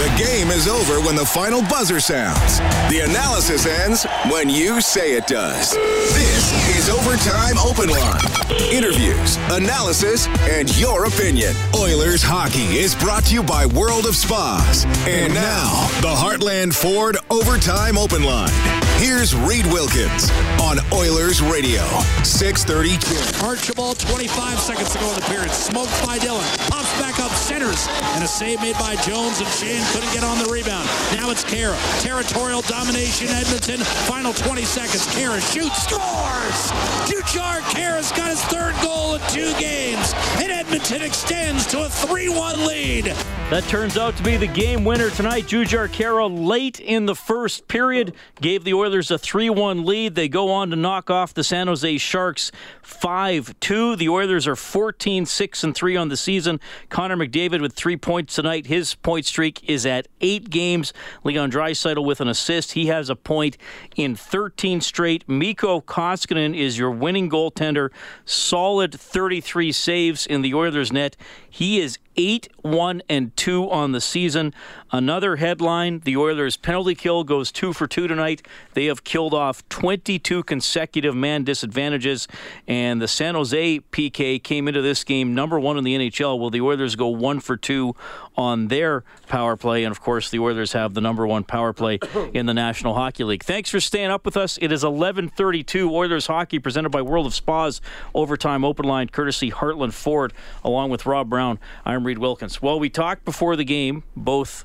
The game is over when the final buzzer sounds. The analysis ends when you say it does. This is Overtime Open Line. Interviews, analysis, and your opinion. Oilers hockey is brought to you by World of Spas. And now, the Heartland Ford Overtime Open Line. Here's Reed Wilkins on Oilers Radio, 630 Kin. Archibald, 25 seconds to go in the period. Smoked by Dillon. Pops back up, centers. And a save made by Jones, and Shane couldn't get on the rebound. Now it's Khaira. Territorial domination, Edmonton. Final 20 seconds. Khaira shoots, scores! Jujhar Khaira's got his third goal in two games. And Edmonton extends to a 3-1 lead. That turns out to be the game winner tonight. Jujhar Khaira late in the first period gave the Oilers a 3-1 lead. They go on to knock off the San Jose Sharks 5-2. The Oilers are 14-6 and 3 on the season. Connor McDavid with 3 points tonight. His point streak is at 8 games. Leon Draisaitl with an assist. He has a point in 13 straight. Mikko Koskinen is your winning goaltender. Solid 33 saves in the Oilers net. He is 8 1 and 2 on the season. Another headline the Oilers' penalty kill goes 2 for 2 tonight. They have killed off 22 consecutive man disadvantages, and the San Jose PK came into this game number one in the NHL. Will the Oilers go 1 for 2 on their power play? And of course, the Oilers have the number one power play in the National Hockey League. Thanks for staying up with us. It is 11:32 Oilers hockey presented by World of Spas Overtime Open Line, courtesy Heartland Ford, along with Rob Brown. I'm Reed Wilkins. Well, we talked before the game, both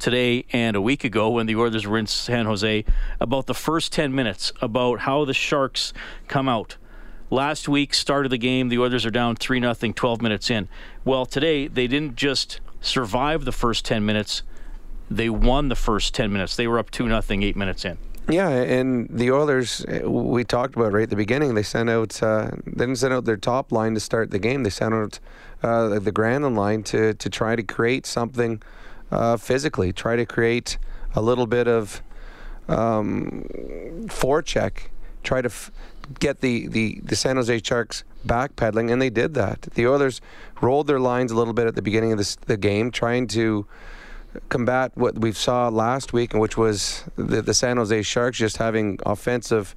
today and a week ago when the Oilers were in San Jose, about the first 10 minutes, about how the Sharks come out. Last week, start of the game, the Oilers are down 3 0, 12 minutes in. Well, today, they didn't just survive the first 10 minutes, they won the first 10 minutes. They were up 2 0, 8 minutes in. Yeah, and the Oilers, uh, we talked about right at the beginning. They sent out, uh, they didn't send out their top line to start the game. They sent out uh, the Granlund line to to try to create something uh, physically, try to create a little bit of um, forecheck, try to f- get the, the the San Jose Sharks backpedaling, and they did that. The Oilers rolled their lines a little bit at the beginning of this, the game, trying to combat what we saw last week, which was the, the San Jose Sharks just having offensive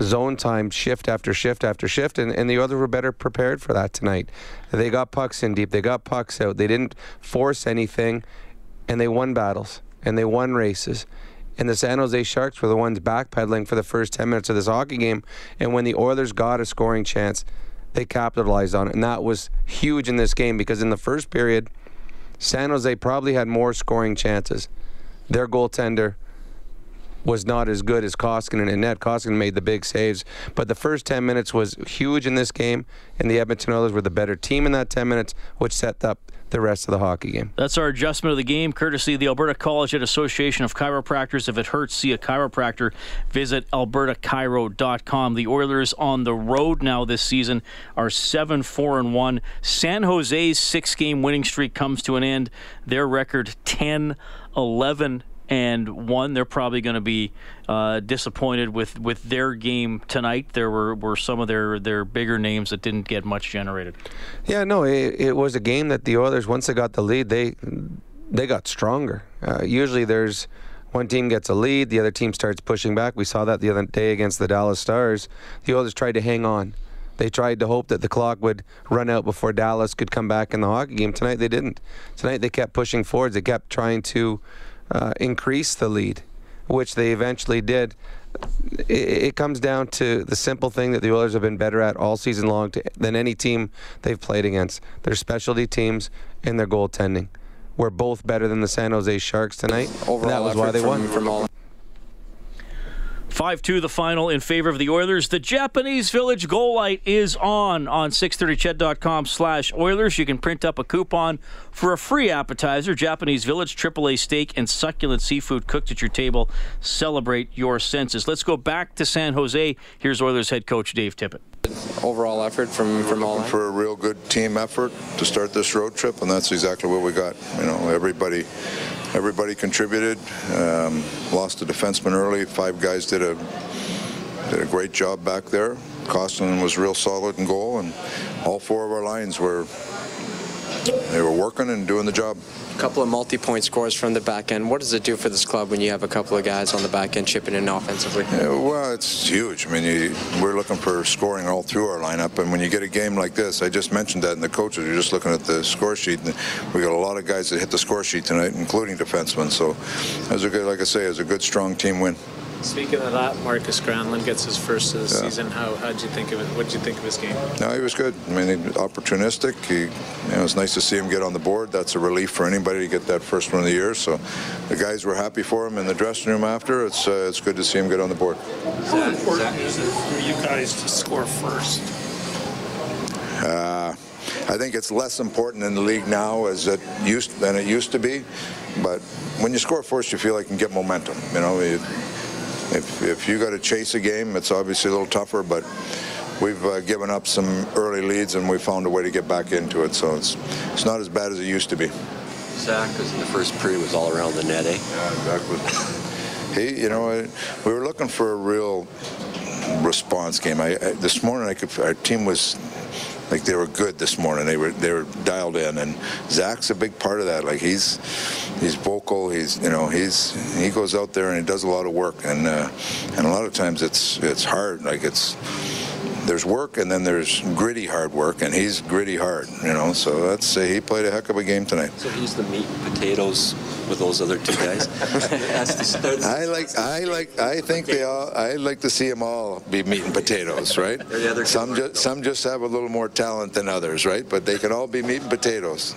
zone time shift after shift after shift, and, and the others were better prepared for that tonight. They got pucks in deep, they got pucks out, they didn't force anything, and they won battles and they won races. And the San Jose Sharks were the ones backpedaling for the first 10 minutes of this hockey game. And when the Oilers got a scoring chance, they capitalized on it. And that was huge in this game because in the first period, San Jose probably had more scoring chances. Their goaltender was not as good as Koskinen and net. Koskinen made the big saves, but the first 10 minutes was huge in this game, and the Edmonton Oilers were the better team in that 10 minutes, which set up the rest of the hockey game. That's our adjustment of the game, courtesy of the Alberta College and Association of Chiropractors. If it hurts, see a chiropractor. Visit albertachiro.com. The Oilers on the road now this season are 7 4 and 1. San Jose's six game winning streak comes to an end. Their record 10 11 and one, they're probably going to be uh, disappointed with, with their game tonight. There were, were some of their, their bigger names that didn't get much generated. Yeah, no, it, it was a game that the Oilers, once they got the lead, they they got stronger. Uh, usually there's one team gets a lead, the other team starts pushing back. We saw that the other day against the Dallas Stars. The Oilers tried to hang on. They tried to hope that the clock would run out before Dallas could come back in the hockey game. Tonight they didn't. Tonight they kept pushing forwards. They kept trying to uh, increase the lead, which they eventually did. It, it, comes down to the simple thing that the Oilers have been better at all season long to, than any team they've played against. Their specialty teams and their goaltending. We're both better than the San Jose Sharks tonight. and that was why they won. From all. 5 2 the final in favor of the Oilers. The Japanese Village goal light is on on 630ched.com slash Oilers. You can print up a coupon for a free appetizer. Japanese Village, AAA steak, and succulent seafood cooked at your table. Celebrate your senses. Let's go back to San Jose. Here's Oilers head coach Dave Tippett. Overall effort from from all for a real good team effort to start this road trip, and that's exactly what we got. You know, everybody everybody contributed. Um, lost a defenseman early. Five guys did a did a great job back there. Costin was real solid in goal, and all four of our lines were they were working and doing the job. A couple of multi-point scores from the back end. What does it do for this club when you have a couple of guys on the back end chipping in offensively? Yeah, well, it's huge. I mean, you, we're looking for scoring all through our lineup, and when you get a game like this, I just mentioned that in the coaches. You're just looking at the score sheet, and we got a lot of guys that hit the score sheet tonight, including defensemen. So, was a good, like I say, it was a good, strong team win. Speaking of that, Markus Granlund gets his first of the yeah. season. How how did you think of it? What did you think of his game? No, he was good. I mean, he, opportunistic. He, you know, it was nice to see him get on the board. That's a relief for anybody to get that first one of the year. So, the guys were happy for him in the dressing room after. It's uh, it's good to see him get on the board. How important is it for you guys to score first? Uh, I think it's less important in the league now as it used than it used to be. But when you score first, you feel like you can get momentum. You know. You, if, if you got to chase a game, it's obviously a little tougher, but we've uh, given up some early leads and we found a way to get back into it. So it's it's not as bad as it used to be. Zach, because in the first period was all around the net, eh? Yeah, Zach was. he, you know, we were looking for a real response game. I, I this morning, I could, our team was like they were good this morning. They were they were dialed in, and Zach's a big part of that. Like he's he's vocal. He's you know he's he goes out there and he does a lot of work, and uh, and a lot of times it's it's hard. Like it's there's work and then there's gritty hard work, and he's gritty hard. You know, so let's uh, he played a heck of a game tonight. So he's the meat and potatoes with those other two guys. I like, I like, I think they all. I like to see them all be meat and potatoes, right? some just, some just have a little more talent than others, right? But they can all be meat and potatoes.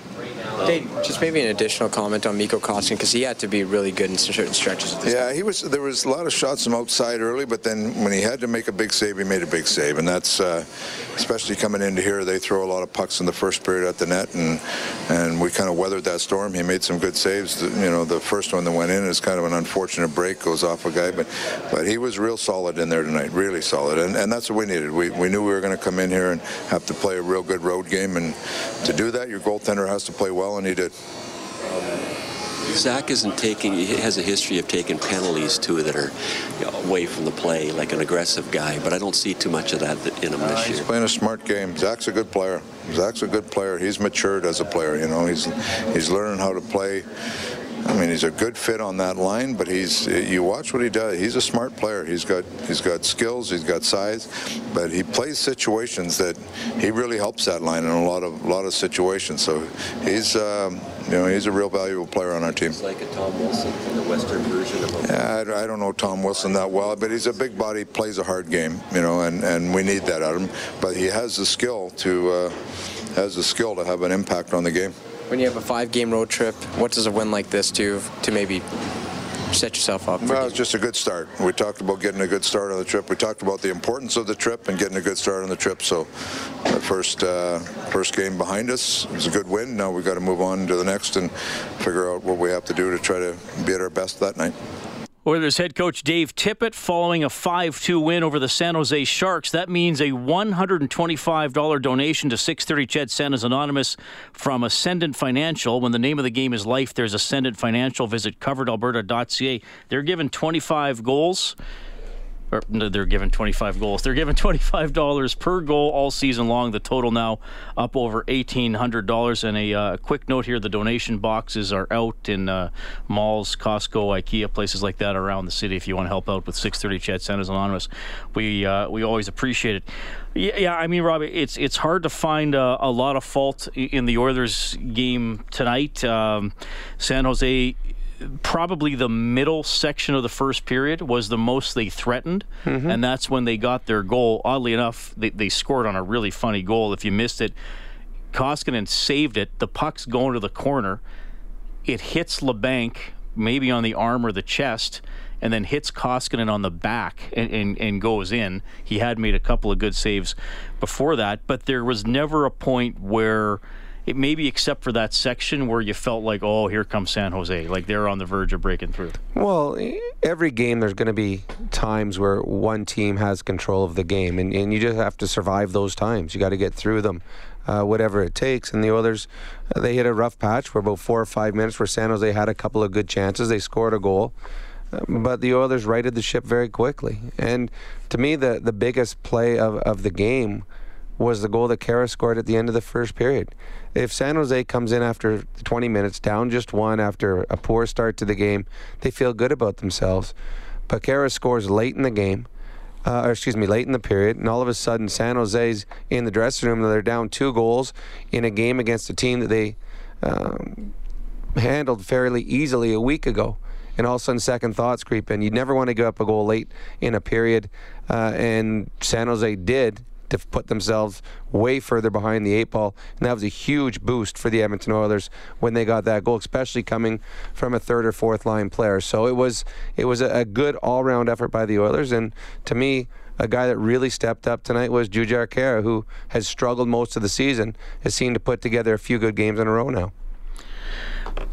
Dave, just maybe an additional comment on Mikko Koskinen because he had to be really good in certain stretches. yeah, he was. There was a lot of shots from outside early, but then when he had to make a big save, he made a big save, and that's uh, especially coming into here. They throw a lot of pucks in the first period at the net, and and we kind of weathered that storm. He made some good saves. You know, the first one that went in is kind of an unfortunate break, goes off a guy, but but he was real solid in there tonight, really solid, and and that's what we needed. We we knew we were going to come in here and have to play a real good road game, and to do that, your goaltender has to play well, and he did. Zach isn't taking, he has a history of taking penalties too that are away from the play, like an aggressive guy, but I don't see too much of that in him this uh, year. He's playing a smart game. Zach's a good player. Zach's a good player. He's matured as a player, you know. He's he's learning how to play I mean, he's a good fit on that line, but he's you watch what he does. He's a smart player. He's got he's got skills. He's got size, but he plays situations that he really helps that line in a lot of a lot of situations. So he's um, you know he's a real valuable player on our team. It's like a Tom Wilson, the Western version of him. Yeah, I, I, don't know Tom Wilson that well, but he's a big body, plays a hard game, you know, and and we need that out of him. But he has the skill to uh, has the skill to have an impact on the game when you have a five-game road trip, what does a win like this do to maybe set yourself up? well, it's just a good start. We talked about getting a good start on the trip. We talked about the importance of the trip and getting a good start on the trip. So, the first uh, first game behind us was a good win. Now we've got to move on to the next and figure out what we have to do to try to be at our best that night. Oilers head coach Dave Tippett following a 5 2 win over the San Jose Sharks. That means a $125 donation to 630 Ched Santa's Anonymous from Ascendant Financial. When the name of the game is life, there's Ascendant Financial. Visit coveredalberta.ca. They're given 25 goals or they're given 25 goals. They're given $25 per goal all season long. The total now up over $1,800. And a uh, quick note here: the donation boxes are out in uh, malls, Costco, IKEA, places like that around the city. If you want to help out with 630 Ched Santa's Anonymous, we uh, we always appreciate it. Yeah, yeah, I mean, Robbie, it's it's hard to find a, a lot of fault in the Oilers game tonight. Um, San Jose probably the middle section of the first period was the most they threatened, mm-hmm. and that's when they got their goal. Oddly enough, they, they scored on a really funny goal. If you missed it, Koskinen saved it. The puck's going to the corner. It hits Labanc maybe on the arm or the chest, and then hits Koskinen on the back and, and, and goes in. He had made a couple of good saves before that, but there was never a point where it maybe except for that section where you felt like, oh, here comes San Jose, like they're on the verge of breaking through. Well, every game there's going to be times where one team has control of the game, and, and you just have to survive those times. You got to get through them. Uh, whatever it takes. And the Oilers, uh, they hit a rough patch for about four or five minutes where San Jose had a couple of good chances. They scored a goal. Uh, but the Oilers righted the ship very quickly. And to me, the, the biggest play of, of the game was the goal that Khaira scored at the end of the first period. If San Jose comes in after 20 minutes, down just one after a poor start to the game, they feel good about themselves. Paquera scores late in the game uh, or excuse me, late in the period, and all of a sudden San Jose's in the dressing room they're down two goals in a game against a team that they um, handled fairly easily a week ago. And all of a sudden, second thoughts creep in. You never want to give up a goal late in a period, uh, and San Jose did to put themselves way further behind the eight ball. And that was a huge boost for the Edmonton Oilers when they got that goal, especially coming from a third or fourth line player. So it was it was a, good all round effort by the Oilers. And to me, a guy that really stepped up tonight was Jujhar Khaira, who has struggled most of the season, has seemed to put together a few good games in a row now.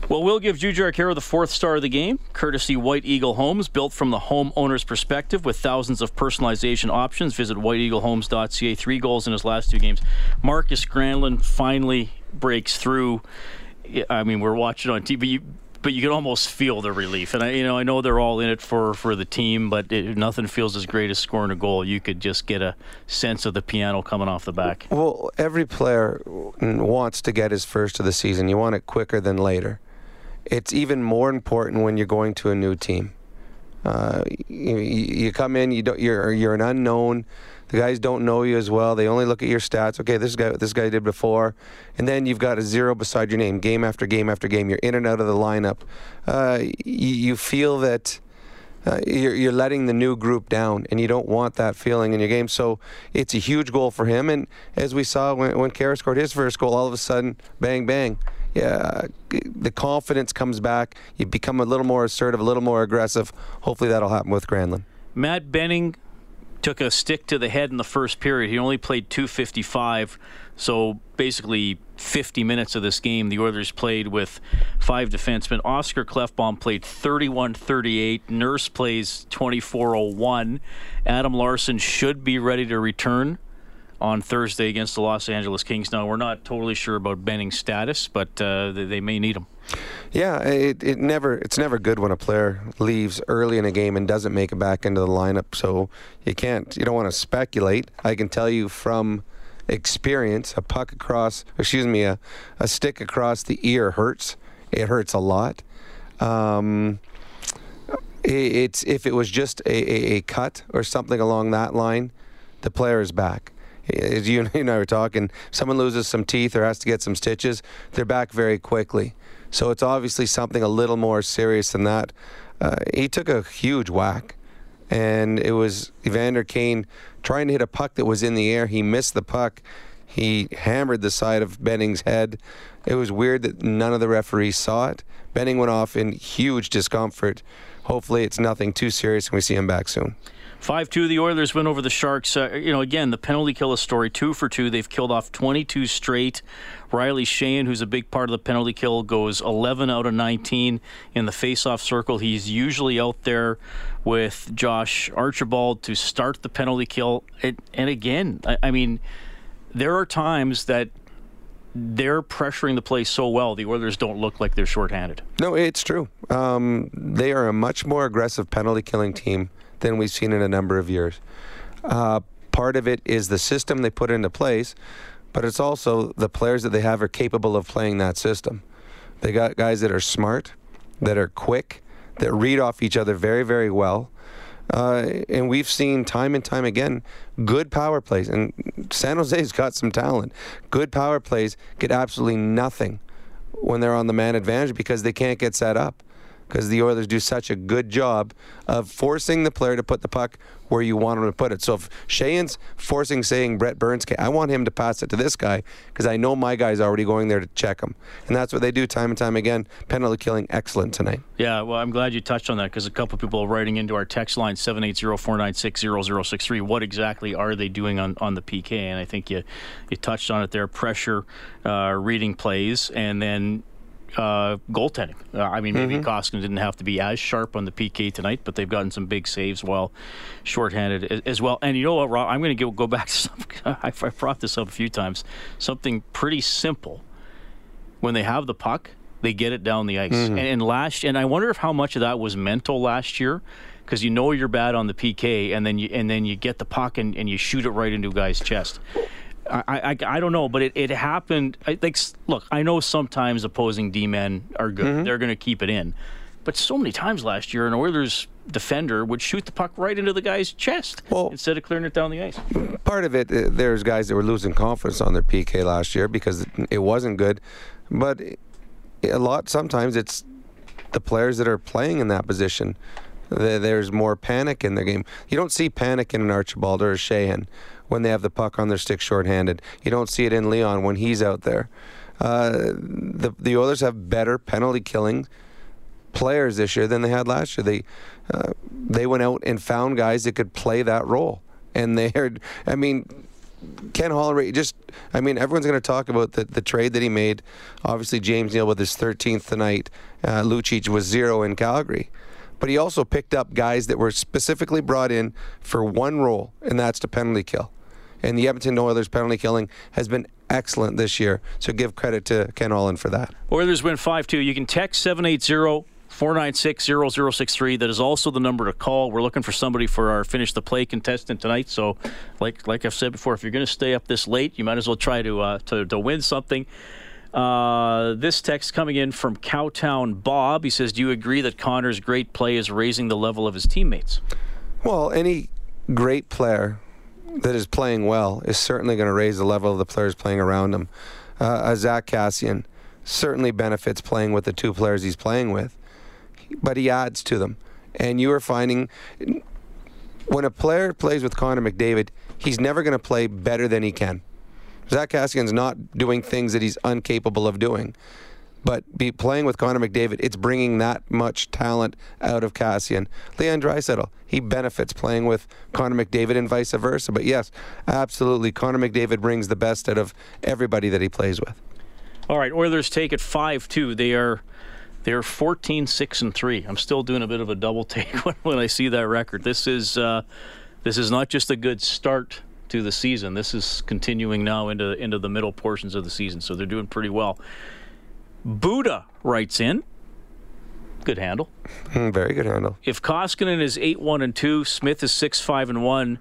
Well, we'll give Jujhar Khaira the fourth star of the game, courtesy White Eagle Homes, built from the homeowner's perspective with thousands of personalization options. Visit whiteeaglehomes.ca. Three goals in his last two games. Markus Granlund finally breaks through. I mean, we're watching on TV, but you can almost feel the relief. And I, you know, I know they're all in it for for the team, but it, nothing feels as great as scoring a goal. You could just get a sense of the piano coming off the back. Well, every player wants to get his first of the season. You want it quicker than later it's even more important when you're going to a new team. Uh, you, you, come in, you don't, you're you're an unknown. The guys don't know you as well. They only look at your stats. Okay, this guy this guy did before, and then you've got a zero beside your name, game after game after game. You're in and out of the lineup. Uh, you, you, feel that. Uh, you're, you're letting the new group down, and you don't want that feeling in your game. So it's a huge goal for him. And as we saw when, when Khaira scored his first goal, all of a sudden, bang, bang, yeah, the confidence comes back. You become a little more assertive, a little more aggressive. Hopefully that'll happen with Granlund. Matt Benning took a stick to the head in the first period. He only played 255, so basically 50 minutes of this game. The Oilers played with five defensemen. Oscar Klefbom played 31-38. Nurse plays 24-01. Adam Larsson should be ready to return on Thursday against the Los Angeles Kings. Now, we're not totally sure about Benning's status, but uh, they, may need him. Yeah, it, it never it's never good when a player leaves early in a game and doesn't make it back into the lineup. So you can't you don't want to speculate. I can tell you from experience, a puck across, excuse me, a, a stick across the ear hurts. It hurts a lot. Um, it's if it was just a, a, a cut or something along that line, the player is back as you and I were talking, someone loses some teeth or has to get some stitches, they're back very quickly. So it's obviously something a little more serious than that. Uh, he took a huge whack, and it was Evander Kane trying to hit a puck that was in the air. He missed the puck. He hammered the side of Benning's head. It was weird that none of the referees saw it. Benning went off in huge discomfort. Hopefully, it's nothing too serious, and we see him back soon. 5 2, the Oilers win over the Sharks. Uh, you know, again, the penalty kill is story, two for two. They've killed off 22 straight. Riley Sheahan, who's a big part of the penalty kill, goes 11 out of 19 in the face-off circle. He's usually out there with Josh Archibald to start the penalty kill. It, and again, I, I mean, there are times that they're pressuring the play so well, the Oilers don't look like they're shorthanded. No, it's true. Um, they are a much more aggressive penalty killing team than we've seen in a number of years. Uh, part of it is the system they put into place, but it's also the players that they have are capable of playing that system. They got guys that are smart, that are quick, that read off each other very, very well. Uh, and we've seen time and time again good power plays. And San Jose's got some talent. Good power plays get absolutely nothing when they're on the man advantage because they can't get set up. Because the Oilers do such a good job of forcing the player to put the puck where you want him to put it. So if Sheahan's forcing, saying Brent Burns, I want him to pass it to this guy because I know my guy's already going there to check him. And that's what they do time and time again. Penalty killing, excellent tonight. Yeah, well, I'm glad you touched on that because a couple people are writing into our text line 780-496-0063. What exactly are they doing on, on the PK? And I think you you touched on it there. Pressure, uh, reading plays, and then uh, goaltending. Uh, I mean, maybe mm-hmm. Koskinen didn't have to be as sharp on the PK tonight, but they've gotten some big saves while shorthanded as, as well. And you know what, Rob? I'm going to go back to something. I've brought this up a few times. Something pretty simple. When they have the puck, they get it down the ice. Mm-hmm. And, and last, and I wonder if how much of that was mental last year because you know you're bad on the PK, and then you and then you get the puck and, and you shoot it right into a guy's chest. I, I, I don't know, but it, it happened. I think. Look, I know sometimes opposing D men are good; mm-hmm. they're going to keep it in. But so many times last year, an Oilers defender would shoot the puck right into the guy's chest well, instead of clearing it down the ice. Part of it, uh, there's guys that were losing confidence on their PK last year because it wasn't good. But a lot, sometimes it's the players that are playing in that position. There's more panic in the game. You don't see panic in an Archibald or a Sheahan when they have the puck on their stick shorthanded. You don't see it in Leon when he's out there. Uh, the the Oilers have better penalty killing players this year than they had last year. They uh, they went out and found guys that could play that role, and they are. I mean. Ken Holland, just, I mean, everyone's going to talk about the, the trade that he made. Obviously, James Neal with his 13th tonight. Uh, Lucic was zero in Calgary but he also picked up guys that were specifically brought in for one role, and that's to penalty kill and the Edmonton Oilers penalty killing has been excellent this year. So give credit to Ken Holland for that. Oilers win 5 2. You can text 780 496 0063. That is also the number to call. We're looking for somebody for our finish the play contestant tonight. So, like like I've said before, if you're going to stay up this late, you might as well try to uh, to, to win something. Uh, this text coming in from Cowtown Bob. He says, "Do you agree that Connor's great play is raising the level of his teammates?" Well, any great player that is playing well is certainly going to raise the level of the players playing around him. Uh, Zack Kassian certainly benefits playing with the two players he's playing with, but he adds to them. And you are finding when a player plays with Connor McDavid, he's never going to play better than he can. Zach Kassian's not doing things that he's incapable of doing. But be playing with Connor McDavid, it's bringing that much talent out of Kassian. Leon Draisaitl, he benefits playing with Connor McDavid and vice versa. But yes, absolutely, Connor McDavid brings the best out of everybody that he plays with. All right, Oilers take it 5-2. They are they're 14 6 and 3. I'm still doing a bit of a double take when, when I see that record. This is uh, this is not just a good start to the season. This is continuing now into into the middle portions of the season. So they're doing pretty well. Buddha writes in. Good handle. Mm, very good handle. If Koskinen is 8 1 and 2, Smith is 6 5 and 1,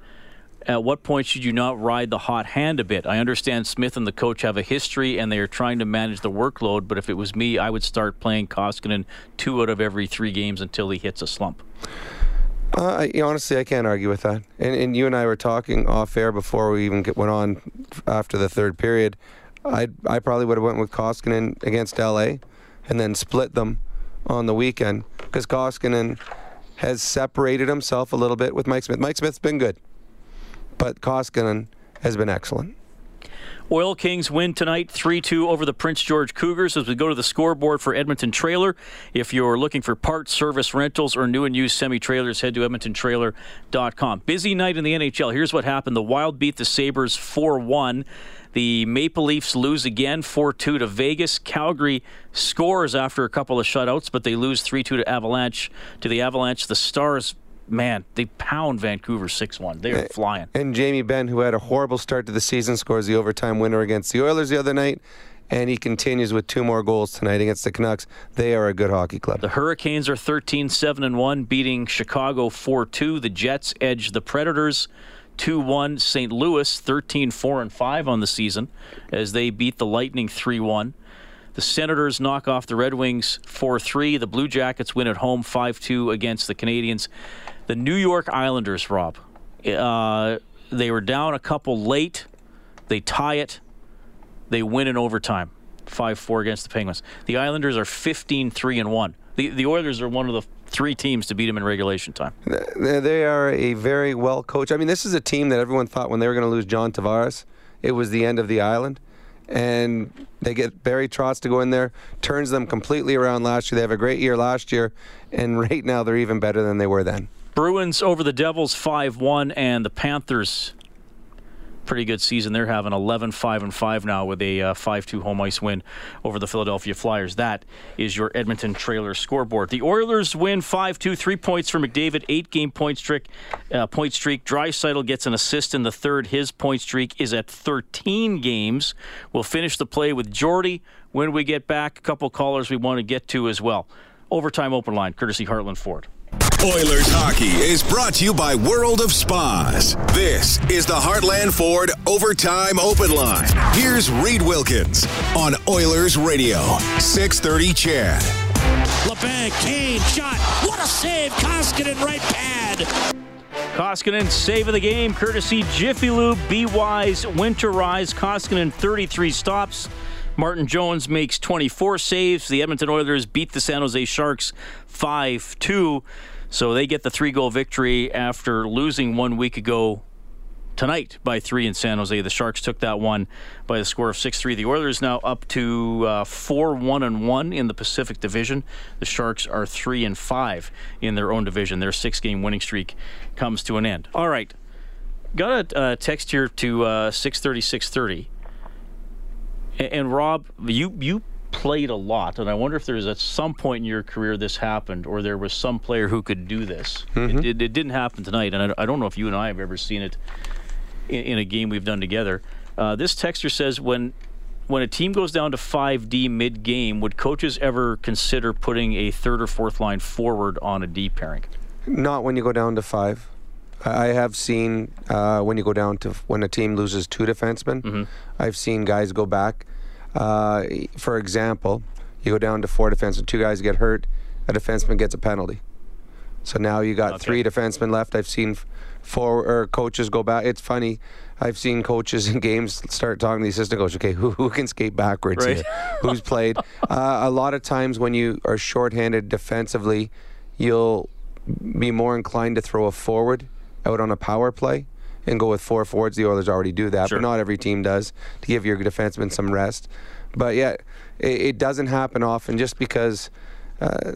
at what point should you not ride the hot hand a bit? I understand Smith and the coach have a history and they are trying to manage the workload, but if it was me, I would start playing Koskinen two out of every three games until he hits a slump. Uh, honestly, I can't argue with that. And, and you and I were talking off air before we even went on after the third period. I I probably would have went with Koskinen against LA, and then split them on the weekend because Koskinen has separated himself a little bit with Mike Smith. Mike Smith's been good, but Koskinen has been excellent. Oil Kings win tonight 3 2 over the Prince George Cougars as we go to the scoreboard for Edmonton Trailer. If you're looking for parts, service, rentals, or new and used semi trailers, head to EdmontonTrailer.com. Busy night in the NHL. Here's what happened the Wild beat the Sabres 4 1. The Maple Leafs lose again 4 2 to Vegas. Calgary scores after a couple of shutouts, but they lose 3 2 to Avalanche. To the Avalanche, the Stars man, they pound Vancouver 6 1. They are eh, flying. And Jamie Benn, who had a horrible start to the season, scores the overtime winner against the Oilers the other night. And he continues with two more goals tonight against the Canucks. They are a good hockey club. The Hurricanes are 13 7 and 1, beating Chicago 4 2. The Jets edge the Predators 2 1. St. Louis 13 4 and 5 on the season as they beat the Lightning 3 1. The Senators knock off the Red Wings 4 3. The Blue Jackets win at home 5 2 against the Canadiens. The New York Islanders, Rob, uh, they were down a couple late. They tie it. They win in overtime 5 4 against the Penguins. The Islanders are 15 3 and 1. The the Oilers are one of the three teams to beat them in regulation time. They they are a very well coached. I mean, this is a team that everyone thought when they were going to lose John Tavares, it was the end of the island. And they get Barry Trotz to go in there, turns them completely around last year. They have a great year last year, and right now they're even better than they were then. Bruins over the Devils 5 1, and the Panthers pretty good season. They're having 11 5 and 5 now with a 5 uh, 2 home ice win over the Philadelphia Flyers. That is your Edmonton trailer scoreboard. The Oilers win 5 2, three points for McDavid, eight game point streak. Uh, point streak. Draisaitl gets an assist in the third. His point streak is at 13 games. We'll finish the play with Jordy when we get back. A couple callers we want to get to as well. Overtime open line, courtesy Heartland Ford. Oilers hockey is brought to you by World of Spas. This is the Heartland Ford Overtime Open Line. Here's Reed Wilkins on Oilers Radio, 630 CHED. Labanc, Kane, shot. What a save. Koskinen, right pad. Koskinen, save of the game, courtesy Jiffy Lube, Be Wise, Winterize. Koskinen, 33 stops. Martin Jones makes 24 saves. The Edmonton Oilers beat the San Jose Sharks 5 2. So they get the three goal victory after losing one week ago tonight by three in San Jose. The Sharks took that one by the score of 6 3. The Oilers now up to uh, 4 1 and 1 in the Pacific Division. The Sharks are 3 and 5 in their own division. Their six game winning streak comes to an end. All right. Got a uh, text here to uh, 630 630. And, and Rob, you, you played a lot, and I wonder if there's at some point in your career this happened, or there was some player who could do this. Mm-hmm. It, it, it, didn't happen tonight, and I, I, don't know if you and I have ever seen it in, in a game we've done together. Uh, this texter says when when a team goes down to 5D mid game, would coaches ever consider putting a third or fourth line forward on a D pairing? Not when you go down to five. I have seen uh, when you go down to when a team loses two defensemen. Mm-hmm. I've seen guys go back uh, for example, you go down to four defensemen, two guys get hurt, a defenseman gets a penalty. So now you got okay. three defensemen left. I've seen four or coaches go back. It's funny. I've seen coaches in games start talking to the assistant coach. Okay, who, who can skate backwards right. here? Who's played? Uh, a lot of times when you are shorthanded defensively, you'll be more inclined to throw a forward out on a power play and go with four forwards. The Oilers already do that, sure. but not every team does to give your defensemen some rest. But yeah, it, it doesn't happen often just because uh,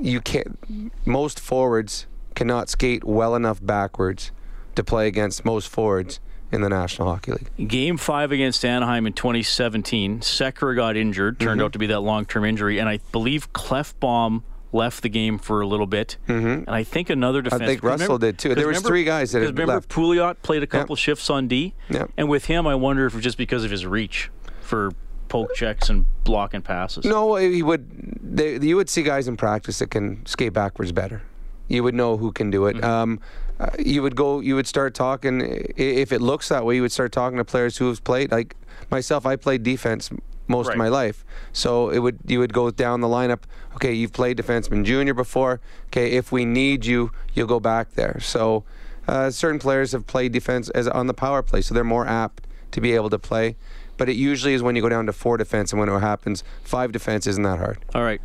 you can't. Most forwards cannot skate well enough backwards to play against most forwards in the National Hockey League. Game five against Anaheim in 2017, Sekera got injured, turned mm-hmm. out to be that long term injury, and I believe Klefbom left the game for a little bit, mm-hmm. and I think another defense. I think Russell remember, did too. There was three guys that had remember left. Pouliot played a couple yep. shifts on D, yep. and with him, I wonder if just because of his reach for poke checks and blocking passes. No, he would. They, you would see guys in practice that can skate backwards better. You would know who can do it. Mm-hmm. Um, uh, you would go. You would start talking. If it looks that way, you would start talking to players who have played. Like myself, I played defense most right. of my life. So it would you would go down the lineup. Okay, you've played defenseman junior before. Okay, if we need you, you'll go back there. So uh, certain players have played defense as on the power play, so they're more apt to be able to play. But it usually is when you go down to four defense, and when it happens, five defense isn't that hard. All right.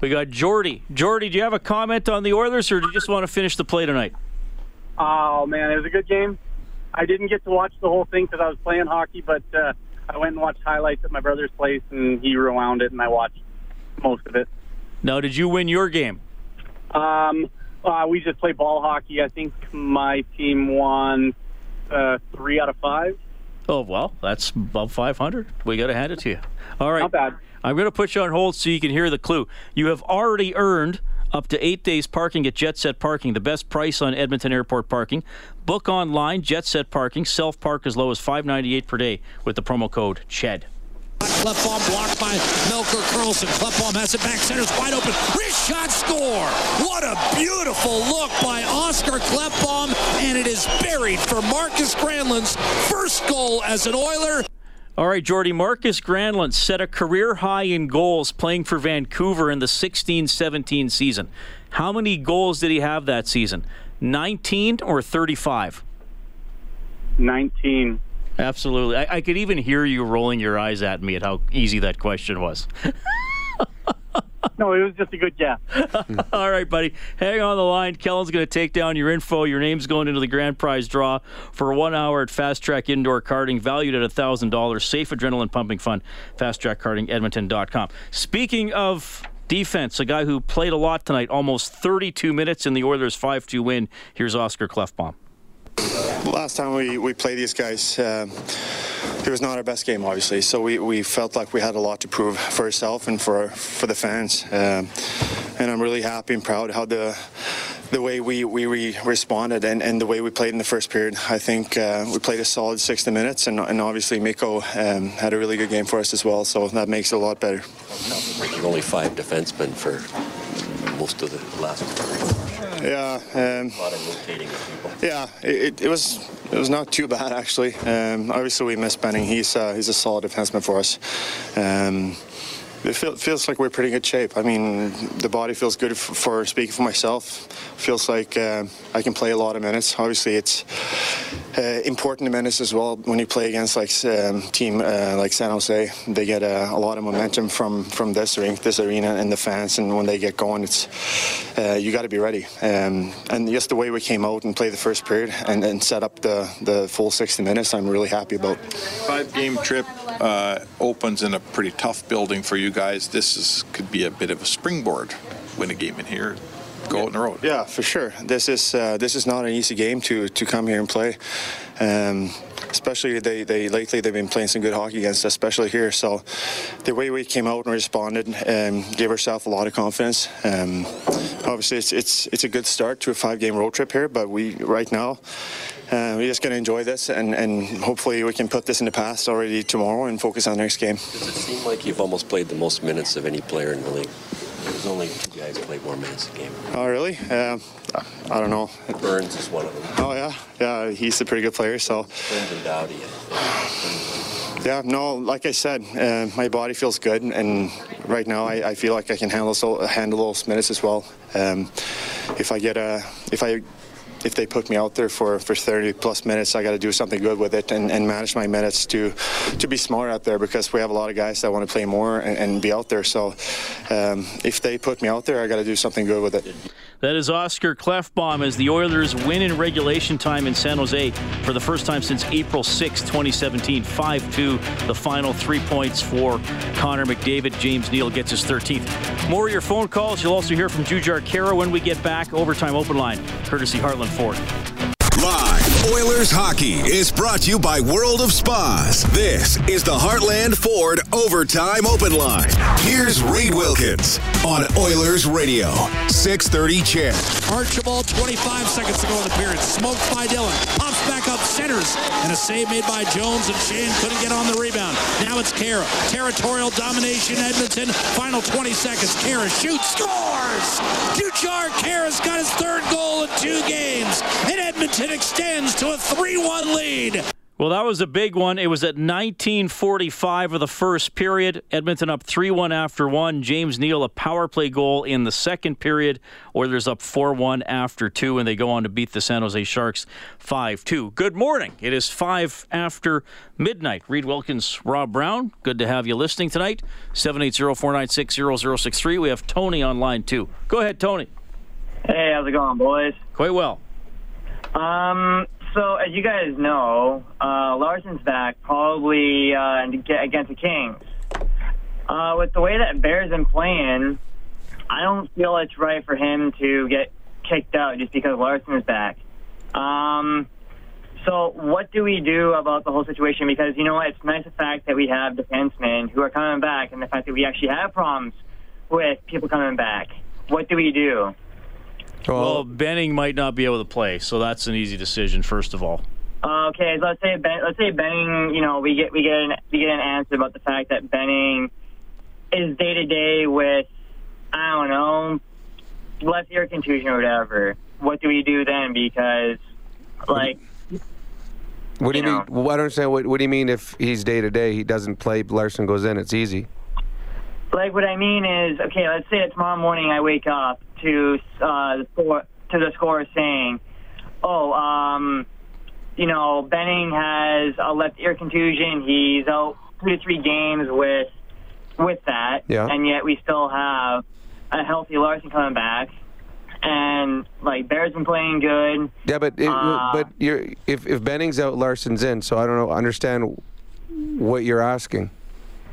We got Jordy. Jordy, do you have a comment on the Oilers, or do you just want to finish the play tonight? Oh man, it was a good game. I didn't get to watch the whole thing because I was playing hockey, but uh, I went and watched highlights at my brother's place, and he rewound it, and I watched most of it. Now, did you win your game? Um, uh, we just played ball hockey. I think my team won uh, three out of five. Oh well, that's above 500. We got to hand it to you. All right, not bad. I'm going to put you on hold so you can hear the clue. You have already earned up to eight days parking at Jet Set Parking, the best price on Edmonton Airport parking. Book online, Jet Set Parking. Self park as low as five ninety eight per day with the promo code CHED. Klefbom blocked by Melker Karlsson. Klefbom has it back, center's wide open. Wrist shot score! What a beautiful look by Oscar Klefbom, and it is buried for Markus Granlund's first goal as an Oiler. All right, Jordy. Markus Granlund set a career high in goals playing for Vancouver in the 16 17 season. How many goals did he have that season? 19 or 35? 19. Absolutely. I, I could even hear you rolling your eyes at me at how easy that question was. No, it was just a good guess. All right, buddy. Hang on the line. Kellen's going to take down your info. Your name's going into the grand prize draw for one hour at Fast Track Indoor Karting, valued at $1,000. Safe adrenaline pumping fun. FastTrackKartingEdmonton.com. Speaking of defense, a guy who played a lot tonight, almost 32 minutes in the Oilers' 5 2 win. Here's Oscar Klefbom. Last time we, we played these guys, uh, it was not our best game, obviously. So we, we felt like we had a lot to prove for ourselves and for for the fans. Um, and I'm really happy and proud how the the way we, we re- responded and, and the way we played in the first period. I think uh, we played a solid 60 minutes, and, and obviously Mikko um, had a really good game for us as well. So that makes it a lot better. Only five defensemen for most of the last. Yeah. Um, a lot of rotating people. Yeah, it, it was it was not too bad actually. Um, obviously, we miss Benning. He's uh, he's a solid defenseman for us. Um, it feel, feels like we're pretty good shape. I mean, the body feels good f- for speaking for myself. Feels like uh, I can play a lot of minutes. Obviously, it's uh, important minutes as well when you play against like um, team uh, like San Jose. They get a lot of momentum from from this ring, this arena, and the fans. And when they get going, it's uh, you got to be ready. Um, and just the way we came out and played the first period and, and set up the the full 60 minutes, I'm really happy about. Five game trip uh, opens in a pretty tough building for you guys. This is could be a bit of a springboard. Win a game in here, go out on the road. Yeah, for sure. This is uh, this is not an easy game to to come here and play. Um, especially they, they lately they've been playing some good hockey against us, especially here. So the way we came out and responded um, gave ourselves a lot of confidence. Um, obviously, it's, it's it's a good start to a five-game road trip here, but we right now. Uh, we're just going to enjoy this and, and hopefully we can put this in the past already tomorrow and focus on the next game. Does it seem like you've almost played the most minutes of any player in the league? There's only two guys play more minutes a game. Oh, really? Uh, I don't know. Burns is one of them. Oh, yeah. Yeah, he's a pretty good player, so. Burns and Doughty. Yeah, no, like I said, uh, my body feels good, and right now I, I feel like I can handle so, handle those minutes as well. Um, if I get a, if I if they put me out there for, for 30 plus minutes, I got to do something good with it and, and manage my minutes to to be smart out there because we have a lot of guys that want to play more and, and be out there. So um, if they put me out there, I got to do something good with it. That is Oscar Klefbom as the Oilers win in regulation time in San Jose for the first time since April 6, 2017. 5 2, the final three points for Connor McDavid. James Neal gets his 13th. More of your phone calls. You'll also hear from Jujhar Khaira when we get back. Overtime open line, courtesy Heartland Ford. Live Oilers hockey is brought to you by World of Spas. This is the Heartland Ford Overtime Open Line. Here's Reed Wilkins on Oilers Radio, 630 CHED. Archibald, 25 seconds to go in the period. Smoked by Dillon. Pops back up, centers. And a save made by Jones, and Shane couldn't get on the rebound. Now it's Khaira. Territorial domination, Edmonton. Final 20 seconds. Khaira shoots, scores! Jujhar Khaira's got his third goal in two games. And Edmonton extends to a 3-1 lead. Well, that was a big one. It was at 1945 of the first period. Edmonton up 3 1 after one. James Neal, a power play goal in the second period. Oilers up 4 1 after two, and they go on to beat the San Jose Sharks 5 2. Good morning. It is 5 after midnight. Reed Wilkins, Rob Brown, good to have you listening tonight. 780 496 0063. We have Tony on line two. Go ahead, Tony. Hey, how's it going, boys? Quite well. Um, so as you guys know, uh, Larsson's back probably uh, against the Kings. Uh, with the way that Bears been playing, I don't feel it's right for him to get kicked out just because Larsson is back. Um, so what do we do about the whole situation? Because you know what, it's nice the fact that we have defensemen who are coming back, and the fact that we actually have problems with people coming back. What do we do? Well, Benning might not be able to play, so that's an easy decision. First of all. Okay, so let's say ben, let's say Benning, you know, we get we get an, we get an answer about the fact that Benning is day to day with I don't know left ear contusion or whatever. What do we do then? Because like. What do you, mean? Well, I don't understand. What, what do you mean if he's day to day, he doesn't play, Larsson goes in, it's easy? Like what I mean is, okay, let's say tomorrow morning I wake up to uh, the score, to the score saying, "Oh, um, you know, Benning has a left ear contusion. He's out two to three games with with that, Yeah. and yet we still have a healthy Larsson coming back, and like Bear's been playing good. Yeah, but it, Uh, but you're if if Benning's out, Larsson's in. So I don't know. Understand what you're asking.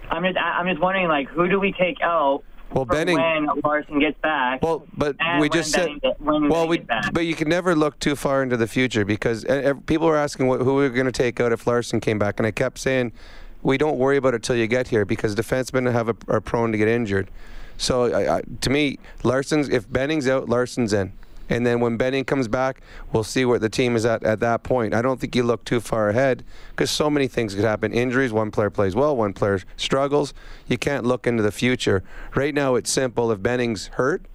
I'm just I'm just wondering like who do we take out Well, Benning. when Larsson gets back? Well, but we just said. Get- Well, we but you can never look too far into the future because uh, people were asking what, who we were going to take out if Larsson came back, and I kept saying we don't worry about it till you get here because defensemen have a, are prone to get injured. So to me, Larsson's if Benning's out, Larsson's in. And then when Benning comes back, we'll see where the team is at at that point. I don't think you look too far ahead because so many things could happen. Injuries, one player plays well, one player struggles. You can't look into the future. Right now, it's simple. If Benning's hurt,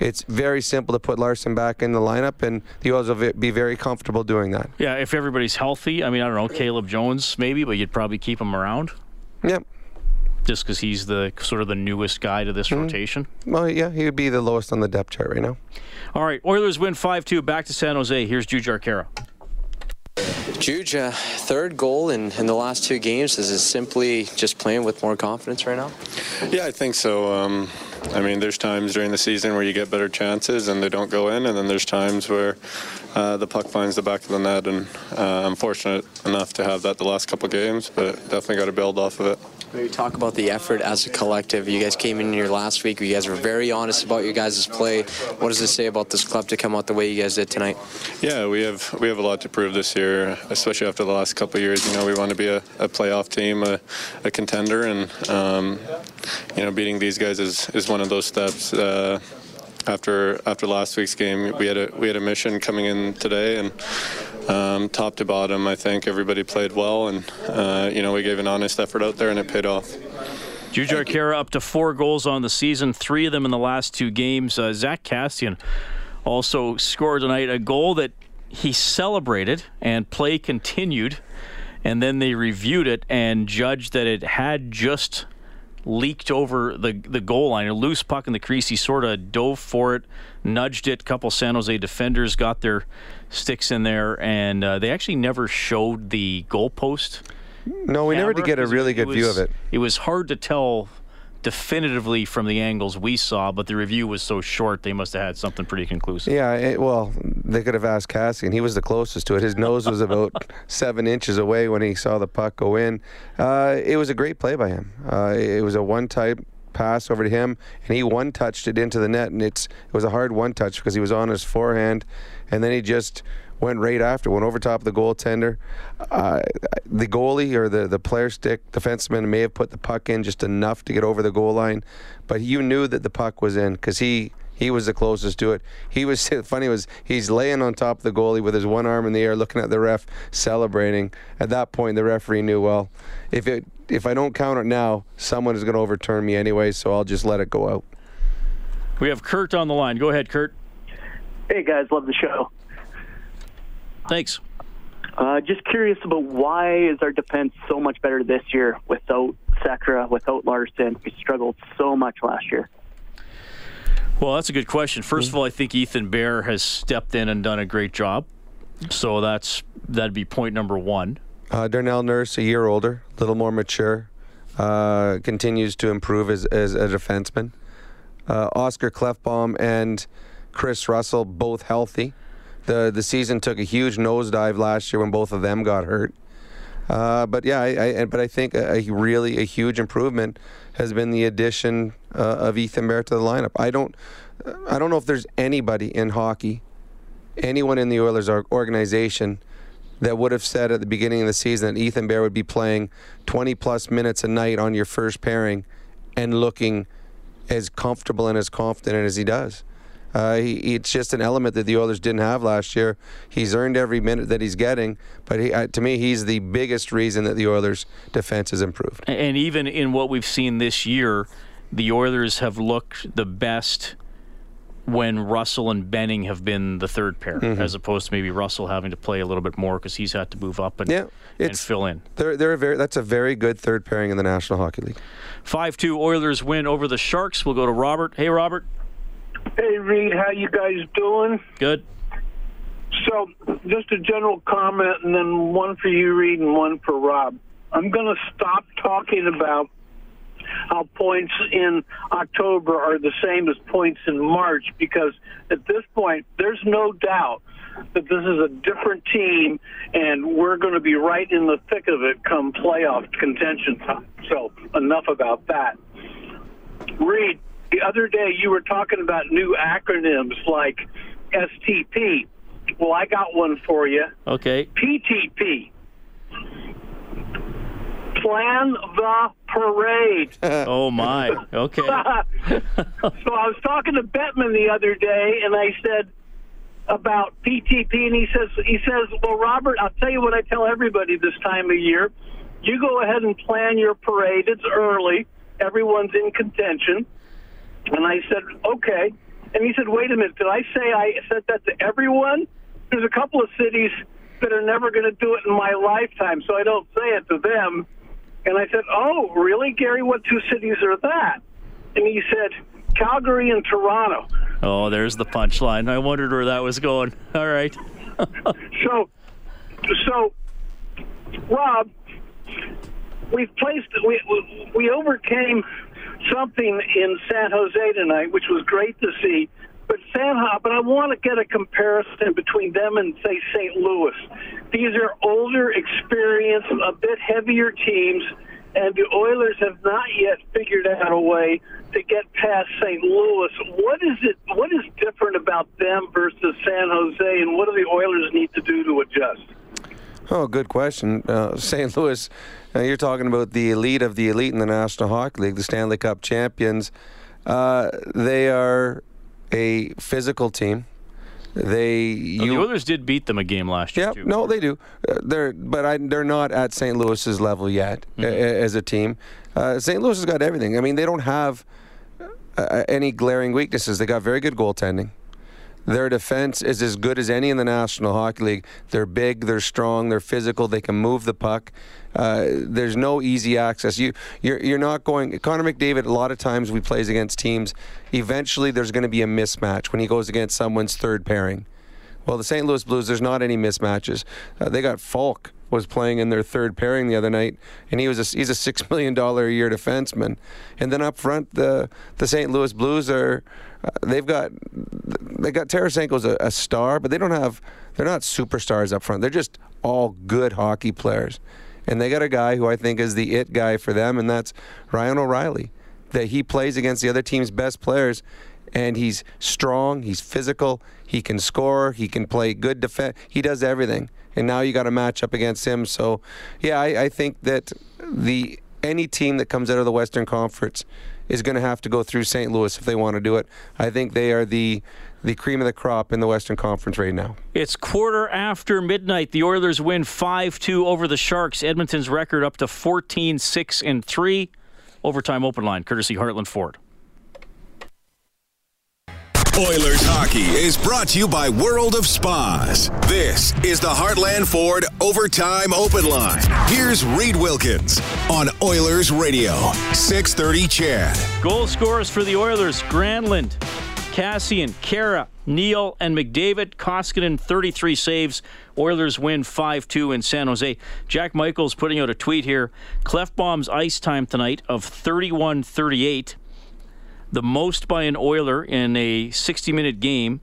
it's very simple to put Larsson back in the lineup, and the Oilers will be very comfortable doing that. Yeah, if everybody's healthy, I mean, I don't know, Caleb Jones maybe, but you'd probably keep him around. Yep. Just because he's the sort of the newest guy to Mm-hmm. this rotation. Well, yeah, he would be the lowest on the depth chart right now. All right, Oilers win 5 2 back to San Jose. Here's Jujhar Khaira. Juge, uh, third goal in, in the last two games. Is it simply just playing with more confidence right now? Yeah, I think so. Um, I mean, there's times during the season where you get better chances and they don't go in, and then there's times where uh, the puck finds the back of the net. And uh, I'm fortunate enough to have that the last couple games, but definitely got to build off of it. Maybe talk about the effort as a collective. You guys came in here last week. You guys were very honest about your guys' play. What does it say about this club to come out the way you guys did tonight? Yeah, we have we have a lot to prove this year, especially after the last couple years. You know, we want to be a, a playoff team, a, a contender, and um, you know, beating these guys is, is one of those steps. Uh, after after last week's game, we had a we had a mission coming in today, and um, top to bottom, I think everybody played well, and uh, you know, we gave an honest effort out there, and it paid off. Jujhar Khaira up to four goals on the season, three of them in the last two games. Uh, Zack Kassian also scored tonight a goal that he celebrated and play continued, and then they reviewed it and judged that it had just leaked over the the goal line. A loose puck in the crease. He sort of dove for it, nudged it. A couple San Jose defenders got their sticks in there, and uh, they actually never showed the goalpost. No, we never did get a really good view of it. It was hard to tell definitively from the angles we saw, but the review was so short they must have had something pretty conclusive. Yeah, it, well, they could have asked Cassie, and He was the closest to it. His nose was about seven inches away when he saw the puck go in. Uh, it was a great play by him. Uh, it was a one-type pass over to him, and he one-touched it into the net, and it's it was a hard one-touch because he was on his forehand, and then he just went right after, went over top of the goaltender. Uh, the goalie or the, the player stick defenseman may have put the puck in just enough to get over the goal line, but you knew that the puck was in because he he was the closest to it. He was funny was he's laying on top of the goalie with his one arm in the air, looking at the ref, celebrating. At that point, the referee knew well, if it if I don't count it now, someone is going to overturn me anyway, so I'll just let it go out. We have Kurt on the line. Go ahead, Kurt. Hey guys, love the show. Thanks. Uh, just curious about why is our defense so much better this year without Sekera, without Larsson? We struggled so much last year. Well, that's a good question. First of all, I think Ethan Bear has stepped in and done a great job. So that's that'd be point number one. Uh, Darnell Nurse, a year older, a little more mature, uh, continues to improve as, as a defenseman. Uh, Oscar Klefbom and Kris Russell, both healthy. The the season took a huge nosedive last year when both of them got hurt. Uh, but yeah, I, I, but I think a, a really a huge improvement has been the addition uh, of Ethan Bear to the lineup. I don't I don't know if there's anybody in hockey, anyone in the Oilers organization that would have said at the beginning of the season that Ethan Bear would be playing 20 plus minutes a night on your first pairing and looking as comfortable and as confident as he does. Uh, he, it's just an element that the Oilers didn't have last year. He's earned every minute that he's getting, but he, uh, to me, he's the biggest reason that the Oilers' defense has improved. And even in what we've seen this year, the Oilers have looked the best when Russell and Benning have been the third pair, Mhm. as opposed to maybe Russell having to play a little bit more because he's had to move up and, Yeah, and fill in. They're, they're a very, that's a very good third pairing in the National Hockey League. 5 2 Oilers win over the Sharks. We'll go to Robert. Hey, Robert. Hey, Reed, how you guys doing? Good. So, just a general comment, and then one for you, Reed, and one for Rob. I'm going to stop talking about how points in October are the same as points in March because at this point, there's no doubt that this is a different team and we're going to be right in the thick of it come playoff contention time. So, enough about that. Reed, the other day you were talking about new acronyms like STP. Well, I got one for you. Okay. PTP. Plan the parade. oh my. Okay. so I was talking to Bettman the other day, and I said about PTP, and he says he says, "Well, Robert, I'll tell you what I tell everybody this time of year. You go ahead and plan your parade. It's early. Everyone's in contention." And I said, "Okay." And he said, "Wait a minute. Did I say I said that to everyone? There's a couple of cities." That are never going to do it in my lifetime, so I don't say it to them. And I said, Oh, really, Gary? What two cities are that? And he said, Calgary and Toronto. Oh, there's the punchline. I wondered where that was going. All right. so, so, Rob, we've placed, we, we overcame something in San Jose tonight, which was great to see. But San Jose, but I want to get a comparison between them and say St. Louis. These are older, experienced, a bit heavier teams, and the Oilers have not yet figured out a way to get past St. Louis. What is it? What is different about them versus San Jose, and what do the Oilers need to do to adjust? Oh, good question. Uh, St. Louis, uh, you're talking about the elite of the elite in the National Hockey League, the Stanley Cup champions. Uh, they are a physical team. They you, the Oilers did beat them a game last year. Yeah, too. no, they do. Uh, they're but I, they're not at St. Louis's level yet mm-hmm. a, as a team. Uh, St. Louis has got everything. I mean, they don't have uh, any glaring weaknesses. They got very good goaltending. Their defense is as good as any in the National Hockey League. They're big, they're strong, they're physical, they can move the puck. Uh, there's no easy access. You, you're, you're not going. Connor McDavid. A lot of times we plays against teams. Eventually, there's going to be a mismatch when he goes against someone's third pairing. Well, the St. Louis Blues, there's not any mismatches. Uh, they got Faulk was playing in their third pairing the other night, and he was a, he's a six million dollar a year defenseman. And then up front, the the St. Louis Blues are uh, they've got they got Tarasenko's a, a star, but they don't have they're not superstars up front. They're just all good hockey players, and they got a guy who I think is the it guy for them, and that's Ryan O'Reilly. That he plays against the other team's best players, and he's strong, he's physical, he can score, he can play good defense, he does everything. And now you got to match up against him. So, yeah, I, I think that the any team that comes out of the Western Conference is going to have to go through St. Louis if they want to do it. I think they are the the cream of the crop in the Western Conference right now. It's quarter after midnight. The Oilers win 5-2 over the Sharks. Edmonton's record up to 14-6 and 3. Overtime open line courtesy Heartland Ford. Oilers hockey is brought to you by World of Spas. This is the Heartland Ford Overtime Open Line. Here's Reed Wilkins on Oilers Radio, 630 CHED. Goal scorers for the Oilers, Granlund, Kassian, Khaira, Neal, and McDavid. Koskinen, 33 saves. Oilers win 5-2 in San Jose. Jack Michaels putting out a tweet here. Klefbom's ice time tonight of 31-38 the most by an Oiler in a 60 minute game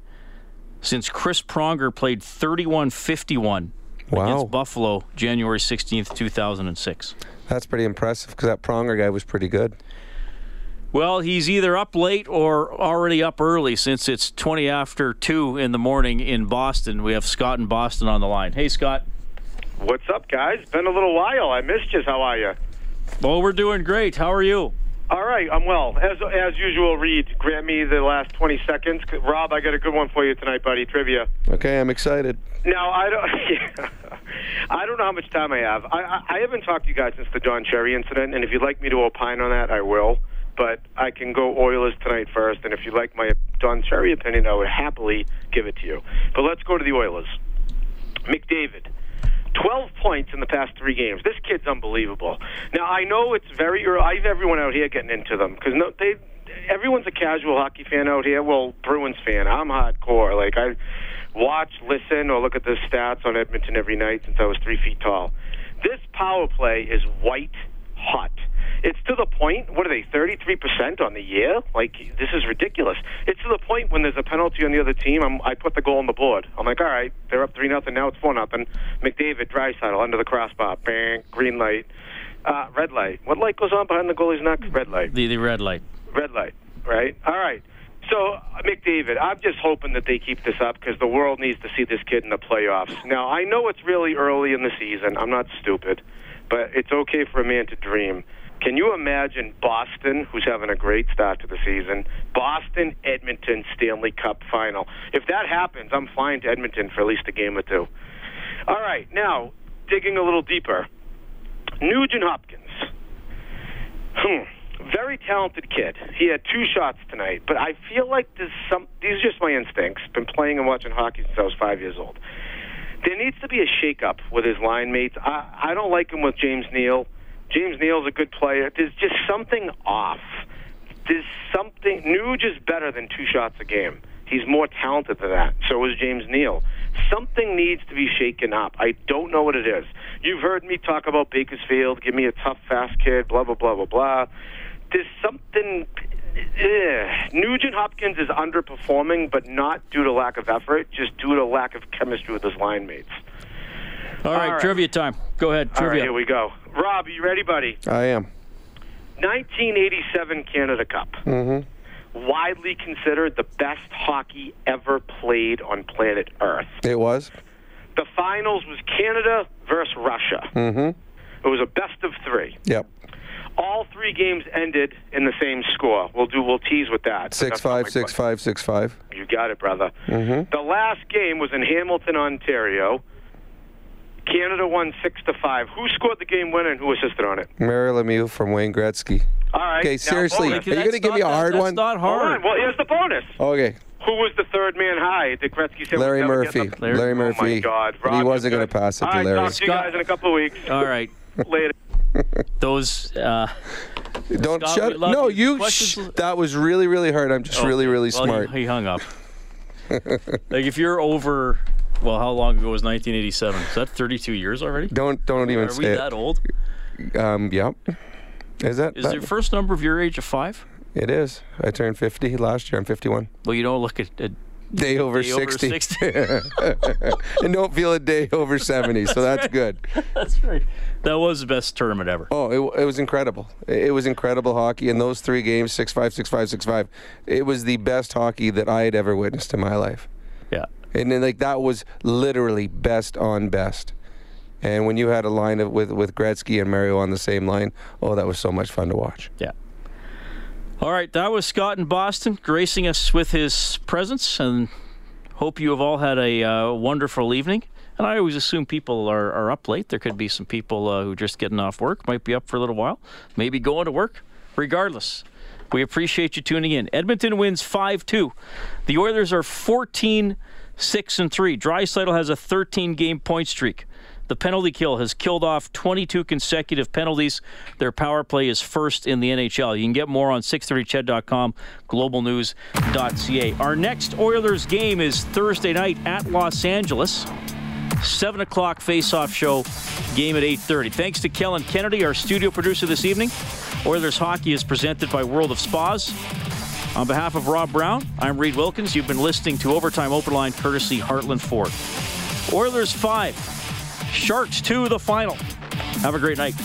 since Chris Pronger played 31 51 wow. against Buffalo January 16th, 2006. That's pretty impressive because that Pronger guy was pretty good. Well, he's either up late or already up early since it's 20 after 2 in the morning in Boston. We have Scott in Boston on the line. Hey, Scott. What's up, guys? Been a little while. I missed you. How are you? Well, we're doing great. How are you? All right, I'm well. As as usual, Reed, grant me the last 20 seconds. Rob, I got a good one for you tonight, buddy. Trivia. Okay, I'm excited. Now, I don't I don't know how much time I have. I, I, I haven't talked to you guys since the Don Cherry incident, and if you'd like me to opine on that, I will. But I can go Oilers tonight first, and if you like my Don Cherry opinion, I would happily give it to you. But let's go to the Oilers. McDavid 12 points in the past three games. This kid's unbelievable. Now I know it's very early. I have everyone out here getting into them because no, they everyone's a casual hockey fan out here. Well, Bruins fan. I'm hardcore. Like I watch, listen, or look at the stats on Edmonton every night since I was three feet tall. This power play is white hot. It's to the point. What are they? Thirty-three percent on the year? Like this is ridiculous. It's to the point when there's a penalty on the other team. I'm, I put the goal on the board. I'm like, all right, they're up three nothing. Now it's four nothing. McDavid, Draisaitl under the crossbar. Bang, green light, uh, red light. What light goes on behind the goalie's neck? Red light. The the red light. Red light. Right. All right. So, uh, McDavid, I'm just hoping that they keep this up because the world needs to see this kid in the playoffs. Now, I know it's really early in the season. I'm not stupid, but it's okay for a man to dream. Can you imagine Boston, who's having a great start to the season, Boston, Edmonton, Stanley Cup final? If that happens, I'm flying to Edmonton for at least a game or two. All right, now, digging a little deeper. Nugent Hopkins. Hmm very talented kid. He had two shots tonight, but I feel like there's some. These are just my instincts. Been playing and watching hockey since I was five years old. There needs to be a shakeup with his line mates. I, I don't like him with James Neal. James Neal's a good player. There's just something off. There's something. Nuge is better than two shots a game. He's more talented than that. So is James Neal. Something needs to be shaken up. I don't know what it is. You've heard me talk about Bakersfield. Give me a tough, fast kid. Blah blah blah blah blah there's something. Uh, Nugent Hopkins is underperforming, but not due to lack of effort, just due to lack of chemistry with his line mates. All right, All right. trivia time. Go ahead, trivia. All right, here we go. Rob, you ready, buddy? I am. 1987 Canada Cup. Mm-hmm. Widely considered the best hockey ever played on planet Earth. It was. The finals was Canada versus Russia. Mm-hmm. It was a best of three. Yep all three games ended in the same score. We'll do. We'll tease with that. Six five, six question. five, six five. You got it, brother. Mm-hmm. The last game was in Hamilton, Ontario. Canada won six to five. Who scored the game winner and who assisted on it? Mario Lemieux from Wayne Gretzky. All right. Okay, seriously, are you going to give me a hard that's one? That's not hard. Well, here's the bonus. Okay. Who was the third man high? Did Gretzky say Larry Murphy? Larry, Larry, Murphy. Oh my God, Rob, he wasn't going to pass it All to right, Larry. Talk to you guys in a couple of weeks. All right. Later. Those. Uh, Don't Scott, shut. No, you. Sh- that was really, really hard. I'm just oh, really, really well, smart. He, he hung up. like if you're over, well, how long ago was 1987? Is that 32 years already? Don't don't even Are say we it. that old? Um. Yep. Is that? Is that, your first number of your age of five? It is. I turned 50 last year. I'm 51. Well, you don't look at. at day over day 60, over 60. and don't feel a day over 70 so that's right. good that's right that was the best tournament ever oh it, it was incredible it was incredible hockey in those three games 6-5 6-5 6-5 it was the best hockey that i had ever witnessed in my life yeah and then like that was literally best on best and when you had a line of, with with Gretzky and Mario on the same line oh that was so much fun to watch yeah all right, that was Scott in Boston, gracing us with his presence, and hope you have all had a uh, wonderful evening. And I always assume people are, are up late. There could be some people uh, who are just getting off work, might be up for a little while, maybe going to work. Regardless, we appreciate you tuning in. Edmonton wins 5 2. The Oilers are 14 6 and 3. Draisaitl has a 13 game point streak. The penalty kill has killed off 22 consecutive penalties. Their power play is first in the NHL. You can get more on 630ched.com, globalnews.ca. Our next Oilers game is Thursday night at Los Angeles. 7 o'clock face-off show, game at 8.30. Thanks to Kellen Kennedy, our studio producer this evening. Oilers Hockey is presented by World of Spas. On behalf of Rob Brown, I'm Reed Wilkins. You've been listening to Overtime Open Line courtesy Heartland Ford. Oilers 5, Sharks 2, the final. Have a great night.